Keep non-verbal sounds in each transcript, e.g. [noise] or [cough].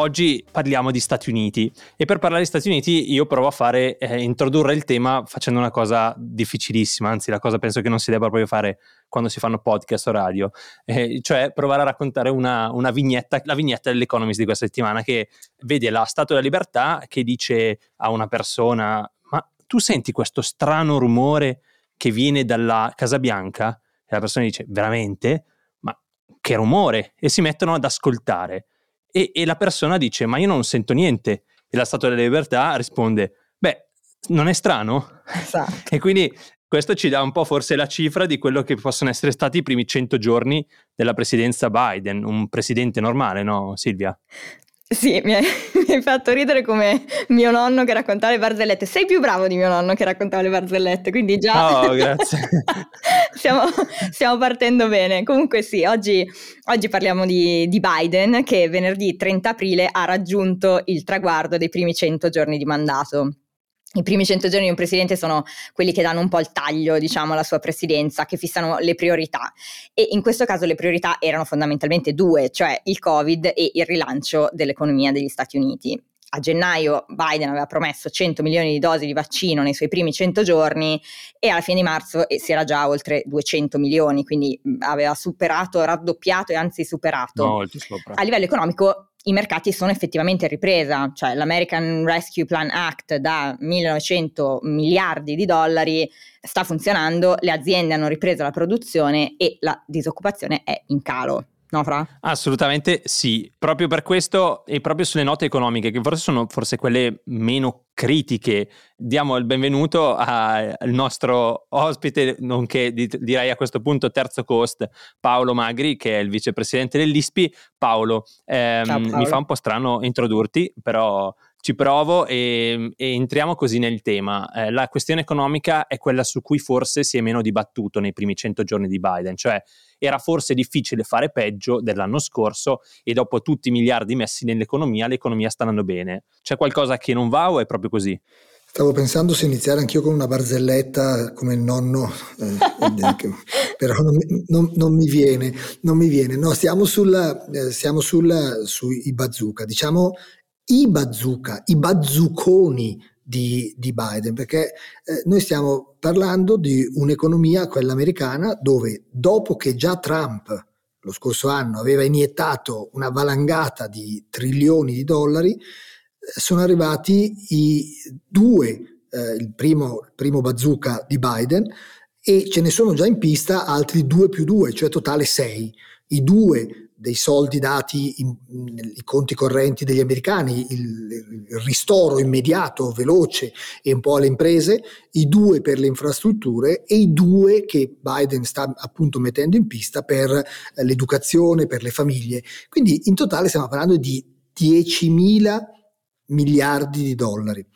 oggi parliamo di Stati Uniti e per parlare di Stati Uniti io provo a fare, eh, introdurre il tema facendo una cosa difficilissima, anzi la cosa penso che non si debba proprio fare quando si fanno podcast o radio, eh, cioè provare a raccontare una, una, vignetta, la vignetta dell'Economist di questa settimana che vede la Statua della Libertà che dice a una persona ma tu senti questo strano rumore che viene dalla Casa Bianca? E la persona dice veramente? che rumore e si mettono ad ascoltare e, e la persona dice ma io non sento niente e la Statua della Libertà risponde beh non è strano? Esatto. [laughs] e quindi questo ci dà un po' forse la cifra di quello che possono essere stati i primi 100 giorni della presidenza Biden, un presidente normale, no Silvia? Sì, mi hai, [laughs] mi hai, fatto ridere come mio nonno che raccontava le barzellette. Sei più bravo di mio nonno che raccontava le barzellette, quindi già... Oh, [laughs] grazie. stiamo, stiamo, partendo bene. Comunque sì, oggi, oggi parliamo di, di, Biden che venerdì 30 aprile ha raggiunto il traguardo dei primi 100 giorni di mandato. I primi 100 giorni di un presidente sono quelli che danno un po' il taglio, diciamo, alla sua presidenza, che fissano le priorità. E in questo caso le priorità erano fondamentalmente due, cioè il Covid e il rilancio dell'economia degli Stati Uniti. A gennaio Biden aveva promesso 100 milioni di dosi di vaccino nei suoi primi 100 giorni e alla fine di marzo eh, si era già oltre 200 milioni, quindi aveva superato, raddoppiato e anzi superato. Molto A livello economico i mercati sono effettivamente in ripresa, cioè l'American Rescue Plan Act da 1900 miliardi di dollari sta funzionando, le aziende hanno ripreso la produzione e la disoccupazione è in calo. No, Fra? Assolutamente sì, proprio per questo e proprio sulle note economiche, che forse sono forse quelle meno critiche, diamo il benvenuto al nostro ospite, nonché direi a questo punto terzo cost, Paolo Magri, che è il vicepresidente dell'ISPI. Paolo, ehm, Ciao, Paolo. mi fa un po' strano introdurti, però ci provo e, e, entriamo così nel tema. Eh, la questione economica è quella su cui forse si è meno dibattuto nei primi 100 giorni di Biden, cioè era forse difficile fare peggio dell'anno scorso e dopo tutti i miliardi messi nell'economia, l'economia sta andando bene. C'è qualcosa che non va o è proprio così? Stavo pensando se iniziare anch'io con una barzelletta come il nonno, eh, [laughs] però non, non, non, mi viene, non mi viene. No, stiamo, sulla, eh, stiamo sulla, sui bazooka, diciamo i bazooka, i bazzuconi di, di Biden, perché eh, noi stiamo parlando di un'economia, quella americana, dove dopo che già Trump lo scorso anno aveva iniettato una valangata di trilioni di dollari, eh, sono arrivati i due, eh, il, primo, il primo bazooka di Biden, e ce ne sono già in pista altri due più due, cioè totale sei. I due dei soldi dati nei conti correnti degli americani, il, il, ristoro immediato, veloce e un po' alle imprese, i due per le infrastrutture e i due che Biden sta appunto mettendo in pista per eh, l'educazione, per le famiglie. Quindi in totale stiamo parlando di 10 mila miliardi di dollari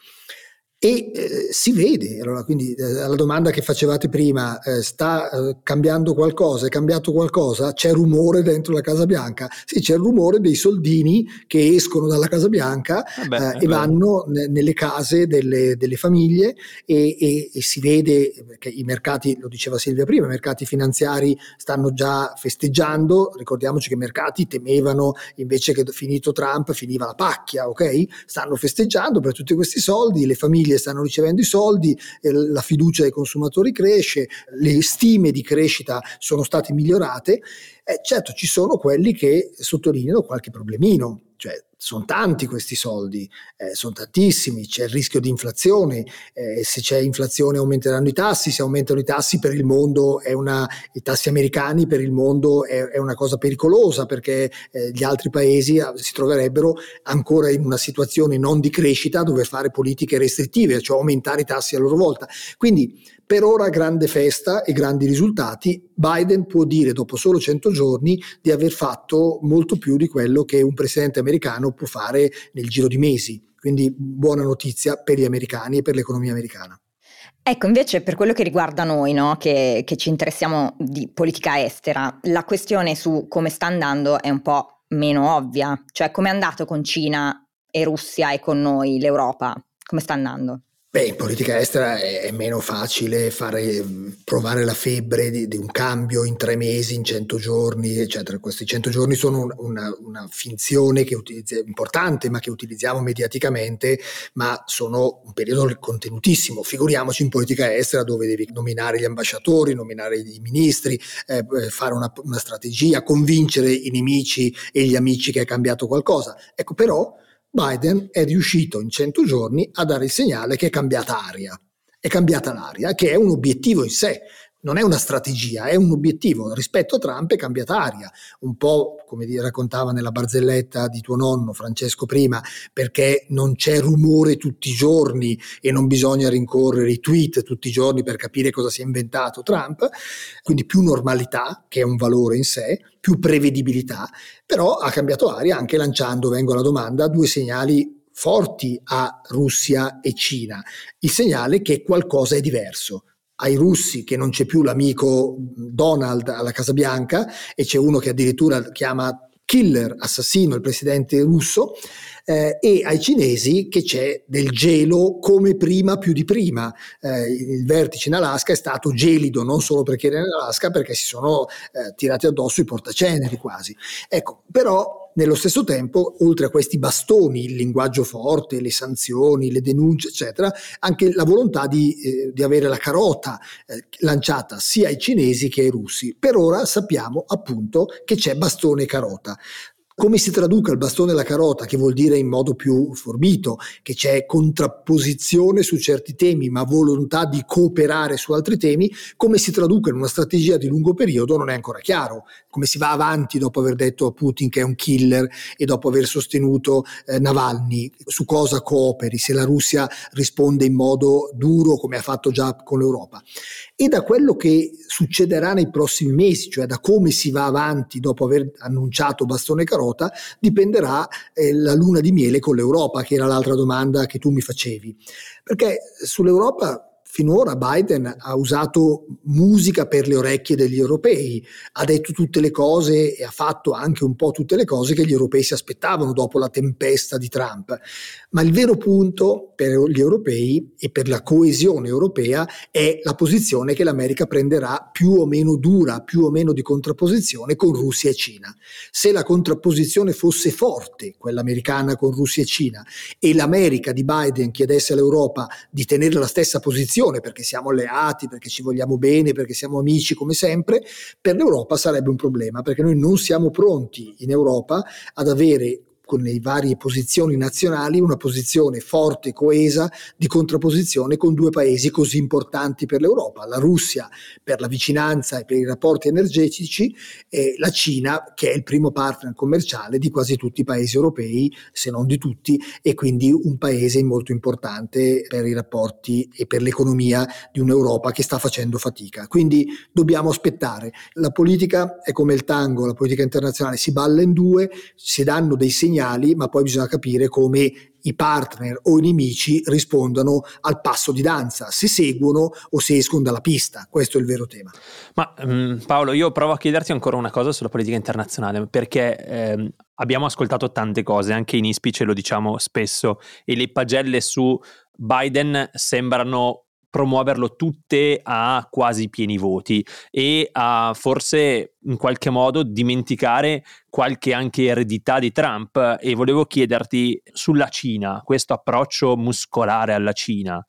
e eh, si vede, allora, quindi eh, alla domanda che facevate prima, eh, sta eh, cambiando qualcosa, è cambiato qualcosa? C'è rumore dentro la Casa Bianca? Sì, c'è il rumore dei soldini che escono dalla Casa Bianca eh beh, eh, e vanno ne, nelle case delle, delle famiglie e, e, e, si vede che i mercati, lo diceva Silvia prima, i mercati finanziari stanno già festeggiando, ricordiamoci che i mercati temevano invece che finito Trump finiva la pacchia, ok? Stanno festeggiando per tutti questi soldi, le famiglie famiglie stanno ricevendo i soldi, la fiducia dei consumatori cresce, le stime di crescita sono state migliorate. Eh, certo, ci sono quelli che sottolineano qualche problemino, cioè sono tanti questi soldi, eh, sono tantissimi, c'è il rischio di inflazione, eh, se c'è inflazione aumenteranno i tassi, se aumentano i tassi per il mondo è una, i tassi americani per il mondo è, è una cosa pericolosa perché eh, gli altri paesi ah, si troverebbero ancora in una situazione non di crescita dove fare politiche restrittive, cioè aumentare i tassi a loro volta. Quindi per ora grande festa e grandi risultati. Biden può dire dopo solo 100 giorni di aver fatto molto più di quello che un presidente americano può fare nel giro di mesi. Quindi buona notizia per gli americani e per l'economia americana. Ecco, invece per quello che riguarda noi, no, che, che ci interessiamo di politica estera, la questione su come sta andando è un po' meno ovvia, cioè come è andato con Cina e Russia e con noi l'Europa, come sta andando? Beh, in politica estera è, meno facile fare, provare la febbre di, di, un cambio in tre mesi, in cento giorni, eccetera. Questi cento giorni sono un, una, una, finzione che importante, ma che utilizziamo mediaticamente, ma sono un periodo contenutissimo. Figuriamoci in politica estera dove devi nominare gli ambasciatori, nominare i ministri, eh, eh, fare una, una strategia, convincere i nemici e gli amici che è cambiato qualcosa. Ecco, però Biden è riuscito in 100 giorni a dare il segnale che è cambiata aria. È cambiata l'aria, che è un obiettivo in sé non è una strategia, è un obiettivo. Rispetto a Trump è cambiata aria, un po' come raccontava nella barzelletta di tuo nonno Francesco prima, perché non c'è rumore tutti i giorni e non bisogna rincorrere i tweet tutti i giorni per capire cosa si è inventato Trump, quindi più normalità, che è un valore in sé, più prevedibilità, però ha cambiato aria anche lanciando, vengo alla domanda, due segnali forti a Russia e Cina. Il segnale che qualcosa è diverso ai russi che non c'è più l'amico Donald alla Casa Bianca e c'è uno che addirittura chiama killer, assassino, il presidente russo, eh, e ai cinesi che c'è del gelo come prima più di prima. Eh, il vertice in Alaska è stato gelido non solo perché era in Alaska, perché si sono eh, tirati addosso i portaceneri quasi. Ecco, però nello stesso tempo, oltre a questi bastoni, il linguaggio forte, le sanzioni, le denunce, eccetera, anche la volontà di, eh, di avere la carota eh, lanciata sia ai cinesi che ai russi. Per ora sappiamo appunto che c'è bastone e carota. Come si traduca il bastone e la carota, che vuol dire in modo più forbito che c'è contrapposizione su certi temi, ma volontà di cooperare su altri temi, come si traduca in una strategia di lungo periodo non è ancora chiaro. Come si va avanti dopo aver detto a Putin che è un killer e dopo aver sostenuto eh, Navalny, su cosa cooperi, se la Russia risponde in modo duro come ha fatto già con l'Europa. E da quello che succederà nei prossimi mesi, cioè da come si va avanti dopo aver annunciato bastone e carota, dipenderà eh, la luna di miele con l'Europa, che era l'altra domanda che tu mi facevi. Perché sull'Europa finora Biden ha usato musica per le orecchie degli europei, ha detto tutte le cose e ha fatto anche un po' tutte le cose che gli europei si aspettavano dopo la tempesta di Trump. Ma il vero punto per gli europei e per la coesione europea è la posizione che l'America prenderà più o meno dura, più o meno di contrapposizione con Russia e Cina. Se la contrapposizione fosse forte, quella americana con Russia e Cina, e l'America di Biden chiedesse all'Europa di tenere la stessa posizione, posizione, perché siamo alleati, perché ci vogliamo bene, perché siamo amici come sempre, per l'Europa sarebbe un problema, perché noi non siamo pronti in Europa ad avere con le varie posizioni nazionali una posizione forte, coesa, di contrapposizione con due paesi così importanti per l'Europa, la Russia per la vicinanza e per i rapporti energetici e la Cina che è il primo partner commerciale di quasi tutti i paesi europei, se non di tutti, e quindi un paese molto importante per i rapporti e per l'economia di un'Europa che sta facendo fatica. Quindi dobbiamo aspettare. La politica è come il tango, la politica internazionale si balla in due, si danno dei segnali segnali, ma poi bisogna capire come i partner o i nemici rispondano al passo di danza, se seguono o se escono dalla pista. Questo è il vero tema. Ma um, Paolo, io provo a chiederti ancora una cosa sulla politica internazionale, perché ehm, abbiamo ascoltato tante cose, anche in Ispice lo diciamo spesso, e le pagelle su Biden sembrano promuoverlo tutte a quasi pieni voti e a forse in qualche modo dimenticare qualche anche eredità di Trump e volevo chiederti sulla Cina, questo approccio muscolare alla Cina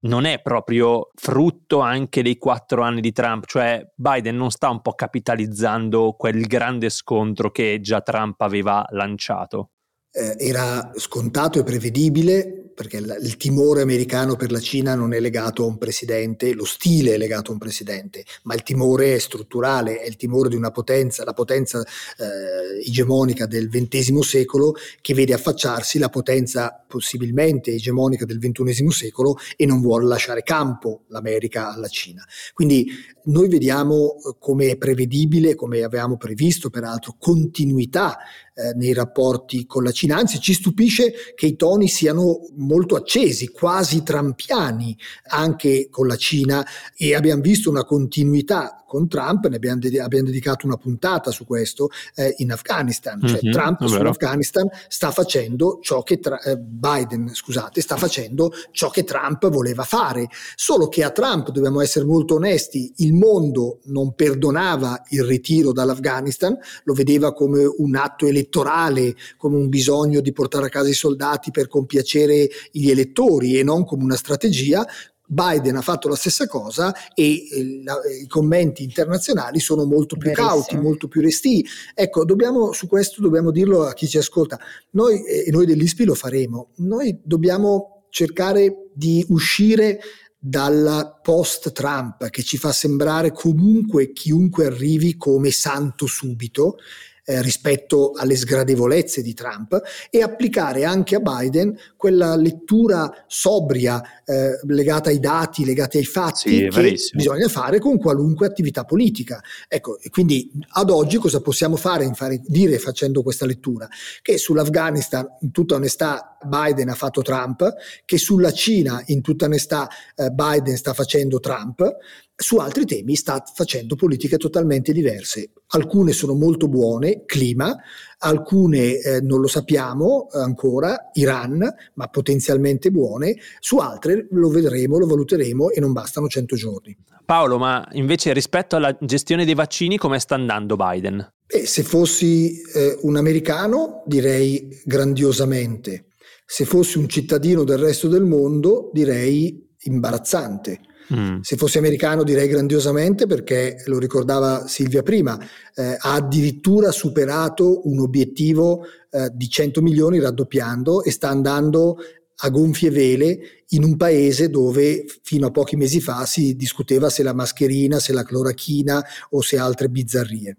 non è proprio frutto anche dei quattro anni di Trump, cioè Biden non sta un po' capitalizzando quel grande scontro che già Trump aveva lanciato? Eh, era scontato e prevedibile perché il timore americano per la Cina non è legato a un presidente, lo stile è legato a un presidente, ma il timore è strutturale, è il timore di una potenza, la potenza eh, egemonica del XX secolo che vede affacciarsi la potenza possibilmente egemonica del XXI secolo e non vuole lasciare campo l'America alla Cina. Quindi noi vediamo come è prevedibile, come avevamo previsto peraltro, continuità eh, nei rapporti con la Cina, anzi ci stupisce che i toni siano molto accesi, quasi trampiani anche con la Cina e abbiamo visto una continuità con Trump, ne abbiamo, de- abbiamo dedicato una puntata su questo eh, in Afghanistan, cioè mm-hmm, Trump sull'Afghanistan sta facendo ciò che tra- eh, Biden, scusate, sta facendo ciò che Trump voleva fare, solo che a Trump dobbiamo essere molto onesti, il mondo non perdonava il ritiro dall'Afghanistan, lo vedeva come un atto elettorale, come un bisogno di portare a casa i soldati per compiacere gli elettori e non come una strategia, Biden ha fatto la stessa cosa e eh, la, i commenti internazionali sono molto più Verissimo. cauti, molto più resti. Ecco, dobbiamo, su questo dobbiamo dirlo a chi ci ascolta. Noi, e noi dell'ISPI lo faremo, noi dobbiamo cercare di uscire dalla post-Trump che ci fa sembrare comunque chiunque arrivi come santo subito eh, rispetto alle sgradevolezze di Trump e applicare anche a Biden quella lettura sobria eh, legata ai dati, legata ai fatti sì, che bisogna fare con qualunque attività politica. Ecco, quindi ad oggi cosa possiamo fare, fare dire facendo questa lettura? Che sull'Afghanistan in tutta onestà Biden ha fatto Trump, che sulla Cina in tutta onestà eh, Biden sta facendo Trump, su altri temi sta facendo politiche totalmente diverse. Alcune sono molto buone, clima, alcune eh, non lo sappiamo ancora, Iran, ma potenzialmente buone, su altre lo vedremo, lo valuteremo e non bastano 100 giorni. Paolo, ma invece rispetto alla gestione dei vaccini, come sta andando Biden? E se fossi eh, un americano direi grandiosamente, se fossi un cittadino del resto del mondo direi imbarazzante Mm. Se fossi americano direi grandiosamente perché, lo ricordava Silvia prima, eh, ha addirittura superato un obiettivo eh, di 100 milioni raddoppiando e sta andando a gonfie vele in un paese dove fino a pochi mesi fa si discuteva se la mascherina, se la clorachina o se altre bizzarrie.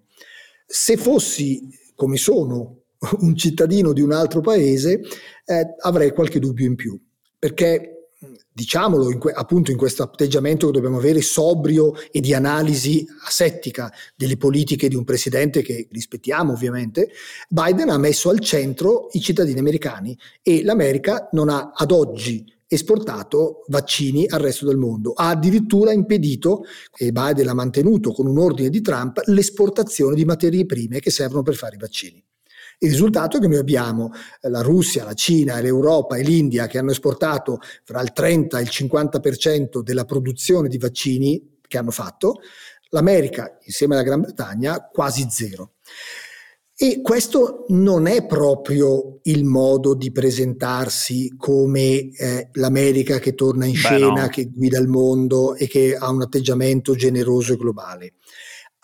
Se fossi, come sono, un cittadino di un altro paese, eh, avrei qualche dubbio in più, perché diciamolo in que- appunto in questo atteggiamento che dobbiamo avere sobrio e di analisi asettica delle politiche di un presidente che rispettiamo ovviamente, Biden ha messo al centro i cittadini americani e l'America non ha ad oggi esportato vaccini al resto del mondo. Ha addirittura impedito, e Biden l'ha mantenuto con un ordine di Trump, l'esportazione di materie prime che servono per fare i vaccini. Il risultato è che noi abbiamo eh, la Russia, la Cina, l'Europa e l'India che hanno esportato fra il 30 e il 50% della produzione di vaccini che hanno fatto, l'America insieme alla Gran Bretagna quasi zero. E questo non è proprio il modo di presentarsi come eh, l'America che torna in Beh, scena, no. che guida il mondo e che ha un atteggiamento generoso e globale.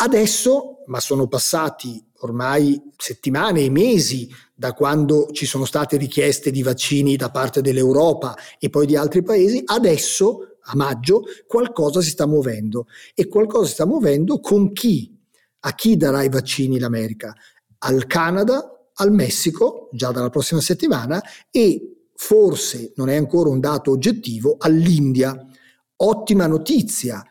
Adesso, ma sono passati ormai settimane e mesi da quando ci sono state richieste di vaccini da parte dell'Europa e poi di altri paesi, adesso a maggio qualcosa si sta muovendo e qualcosa si sta muovendo con chi? A chi darà i vaccini l'America? Al Canada, al Messico, già dalla prossima settimana e forse non è ancora un dato oggettivo all'India. Ottima notizia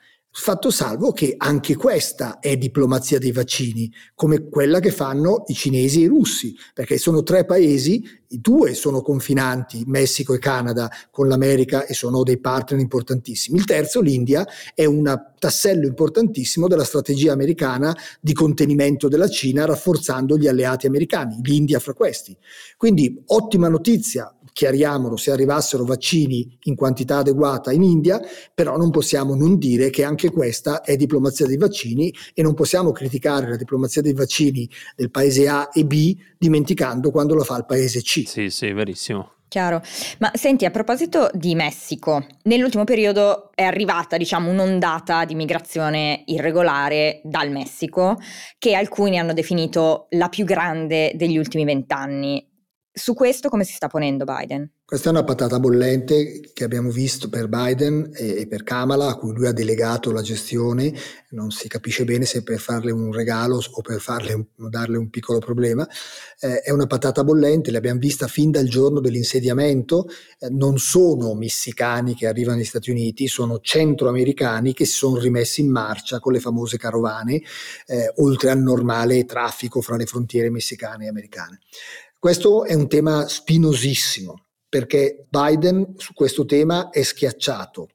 Fatto salvo che anche questa è diplomazia dei vaccini, come quella che fanno i cinesi e i russi, perché sono tre paesi, due sono confinanti, Messico e Canada, con l'America e sono dei partner importantissimi. Il terzo, l'India, è un tassello importantissimo della strategia americana di contenimento della Cina, rafforzando gli alleati americani, l'India fra questi. Quindi ottima notizia chiariamolo, se arrivassero vaccini in quantità adeguata in India, però non possiamo non dire che anche questa è diplomazia dei vaccini e non possiamo criticare la diplomazia dei vaccini del paese A e B dimenticando quando la fa il paese C. Sì, sì, verissimo. Chiaro. Ma senti, a proposito di Messico, nell'ultimo periodo è arrivata, diciamo, un'ondata di migrazione irregolare dal Messico che alcuni hanno definito la più grande degli ultimi vent'anni Su questo come si sta ponendo Biden? Questa è una patata bollente che abbiamo visto per Biden e per Kamala, a cui lui ha delegato la gestione. Non si capisce bene se per farle un regalo o per farle, darle un piccolo problema. Eh, è una patata bollente, l'abbiamo vista fin dal giorno dell'insediamento. Eh, non sono messicani che arrivano negli Stati Uniti, sono centroamericani che si sono rimessi in marcia con le famose carovane, eh, oltre al normale traffico fra le frontiere messicane e americane. Questo è un tema spinosissimo perché Biden su questo tema è schiacciato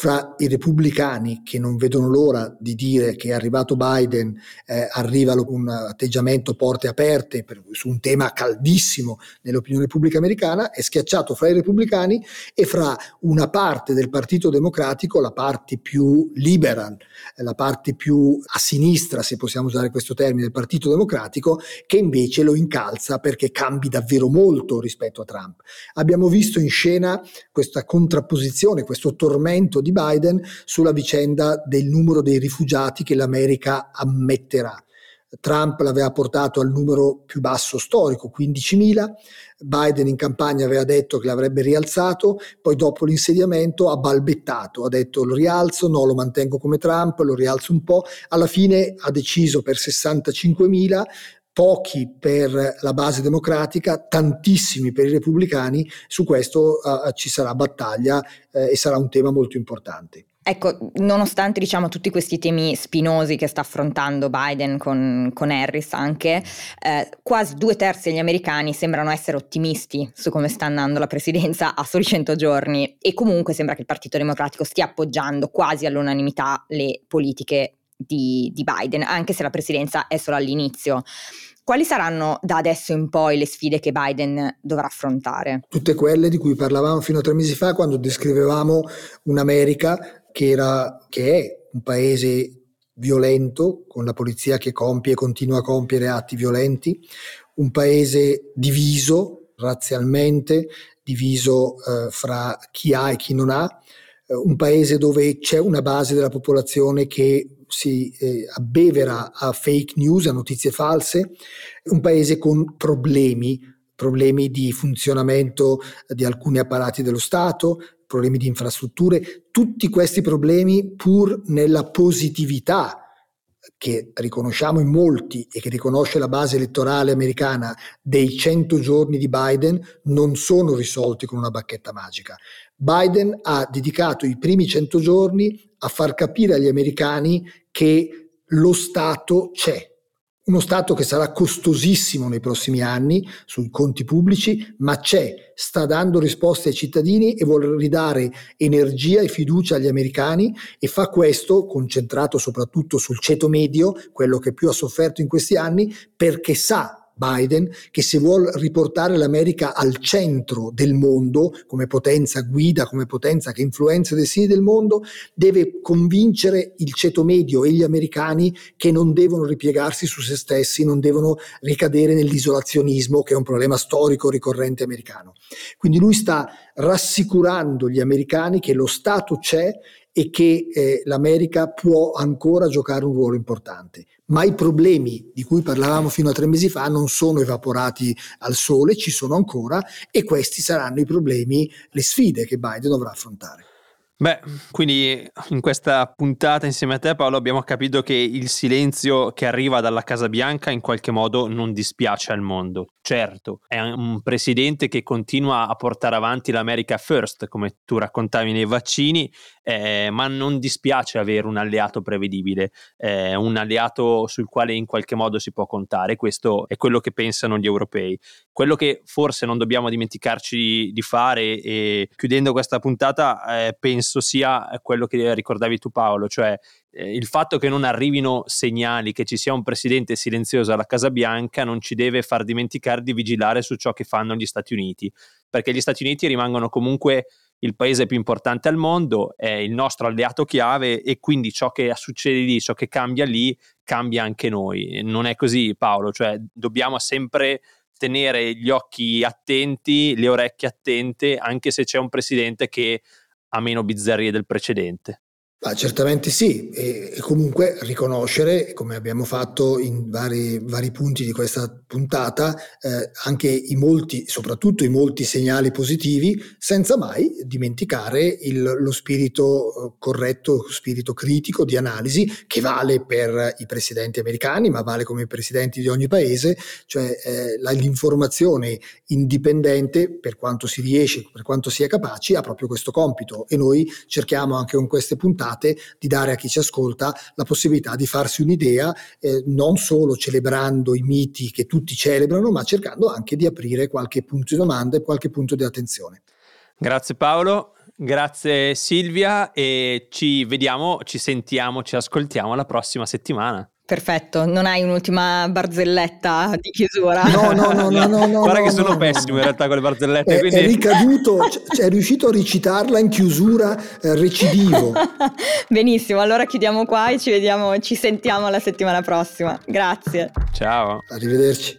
fra i repubblicani che non vedono l'ora di dire che è arrivato Biden, eh, arriva un atteggiamento porte aperte per, su un tema caldissimo nell'opinione pubblica americana, è schiacciato fra i repubblicani e fra una parte del Partito Democratico, la parte più liberal, la parte più a sinistra, se possiamo usare questo termine, del Partito Democratico, che invece lo incalza perché cambi davvero molto rispetto a Trump. Abbiamo visto in scena questa contrapposizione, questo tormento di Biden sulla vicenda del numero dei rifugiati che l'America ammetterà. Trump l'aveva portato al numero più basso storico, 15.000, Biden in campagna aveva detto che l'avrebbe rialzato, poi dopo l'insediamento ha balbettato, ha detto lo rialzo, no lo mantengo come Trump, lo rialzo un po', alla fine ha deciso per 65.000, pochi per la base democratica, tantissimi per i repubblicani, su questo uh, ci sarà battaglia uh, e sarà un tema molto importante. Ecco, nonostante diciamo tutti questi temi spinosi che sta affrontando Biden con, con Harris anche, eh, quasi due terzi degli americani sembrano essere ottimisti su come sta andando la presidenza a soli 100 giorni e comunque sembra che il Partito Democratico stia appoggiando quasi all'unanimità le politiche di, di Biden, anche se la presidenza è solo all'inizio. Quali saranno da adesso in poi le sfide che Biden dovrà affrontare? Tutte quelle di cui parlavamo fino a tre mesi fa quando descrivevamo un'America che, era, che è un paese violento, con la polizia che compie e continua a compiere atti violenti, un paese diviso razzialmente, diviso eh, fra chi ha e chi non ha, eh, un paese dove c'è una base della popolazione che si eh, abbevera a fake news, a notizie false, un paese con problemi, problemi di funzionamento di alcuni apparati dello Stato, problemi di infrastrutture, tutti questi problemi pur nella positività che riconosciamo in molti e che riconosce la base elettorale americana dei 100 giorni di Biden non sono risolti con una bacchetta magica. Biden ha dedicato i primi 100 giorni a far capire agli americani che lo Stato c'è. Uno Stato che sarà costosissimo nei prossimi anni sui conti pubblici, ma c'è, sta dando risposte ai cittadini e vuole ridare energia e fiducia agli americani e fa questo concentrato soprattutto sul ceto medio, quello che più ha sofferto in questi anni, perché sa Biden, che se vuole riportare l'America al centro del mondo, come potenza guida, come potenza che influenza i destini del mondo, deve convincere il ceto medio e gli americani che non devono ripiegarsi su se stessi, non devono ricadere nell'isolazionismo, che è un problema storico ricorrente americano. Quindi lui sta rassicurando gli americani che lo Stato c'è e che eh, l'America può ancora giocare un ruolo importante. Ma i problemi di cui parlavamo fino a tre mesi fa non sono evaporati al sole, ci sono ancora e questi saranno i problemi, le sfide che Biden dovrà affrontare. Beh, quindi in questa puntata insieme a te Paolo abbiamo capito che il silenzio che arriva dalla Casa Bianca in qualche modo non dispiace al mondo. Certo, è un presidente che continua a portare avanti l'America First, come tu raccontavi nei vaccini, eh, ma non dispiace avere un alleato prevedibile, eh, un alleato sul quale in qualche modo si può contare. Questo è quello che pensano gli europei. Quello che forse non dobbiamo dimenticarci di fare, e chiudendo questa puntata, eh, penso sia quello che ricordavi tu, Paolo, cioè eh, il fatto che non arrivino segnali che ci sia un presidente silenzioso alla Casa Bianca non ci deve far dimenticare di vigilare su ciò che fanno gli Stati Uniti, perché gli Stati Uniti rimangono comunque il paese più importante al mondo, è il nostro alleato chiave e quindi ciò che succede lì, ciò che cambia lì, cambia anche noi. Non è così Paolo, cioè dobbiamo sempre tenere gli occhi attenti, le orecchie attente, anche se c'è un presidente che ha meno bizzarrie del precedente. Ah, certamente sì, e, e, comunque riconoscere, come abbiamo fatto in vari, vari punti di questa puntata, eh, anche i molti, soprattutto i molti segnali positivi, senza mai dimenticare il, lo spirito eh, corretto, spirito critico di analisi che vale per i presidenti americani, ma vale come i presidenti di ogni paese, cioè eh, la, l'informazione indipendente, per quanto si riesce, per quanto si è capaci, ha proprio questo compito. E noi cerchiamo anche con queste puntate puntate di dare a chi ci ascolta la possibilità di farsi un'idea, eh, non solo celebrando i miti che tutti celebrano, ma cercando anche di aprire qualche punto di domanda e qualche punto di attenzione. Grazie Paolo, grazie Silvia e ci vediamo, ci sentiamo, ci ascoltiamo la prossima settimana. Perfetto, non hai un'ultima barzelletta di chiusura? No, no, no, no, no, no Guarda no, che sono no, pessimo no. in realtà con le barzellette. È, quindi... è ricaduto, cioè, è riuscito a ricitarla in chiusura eh, recidivo. [laughs] Benissimo, allora chiudiamo qua e ci vediamo, ci sentiamo la settimana prossima. Grazie. Ciao. Arrivederci.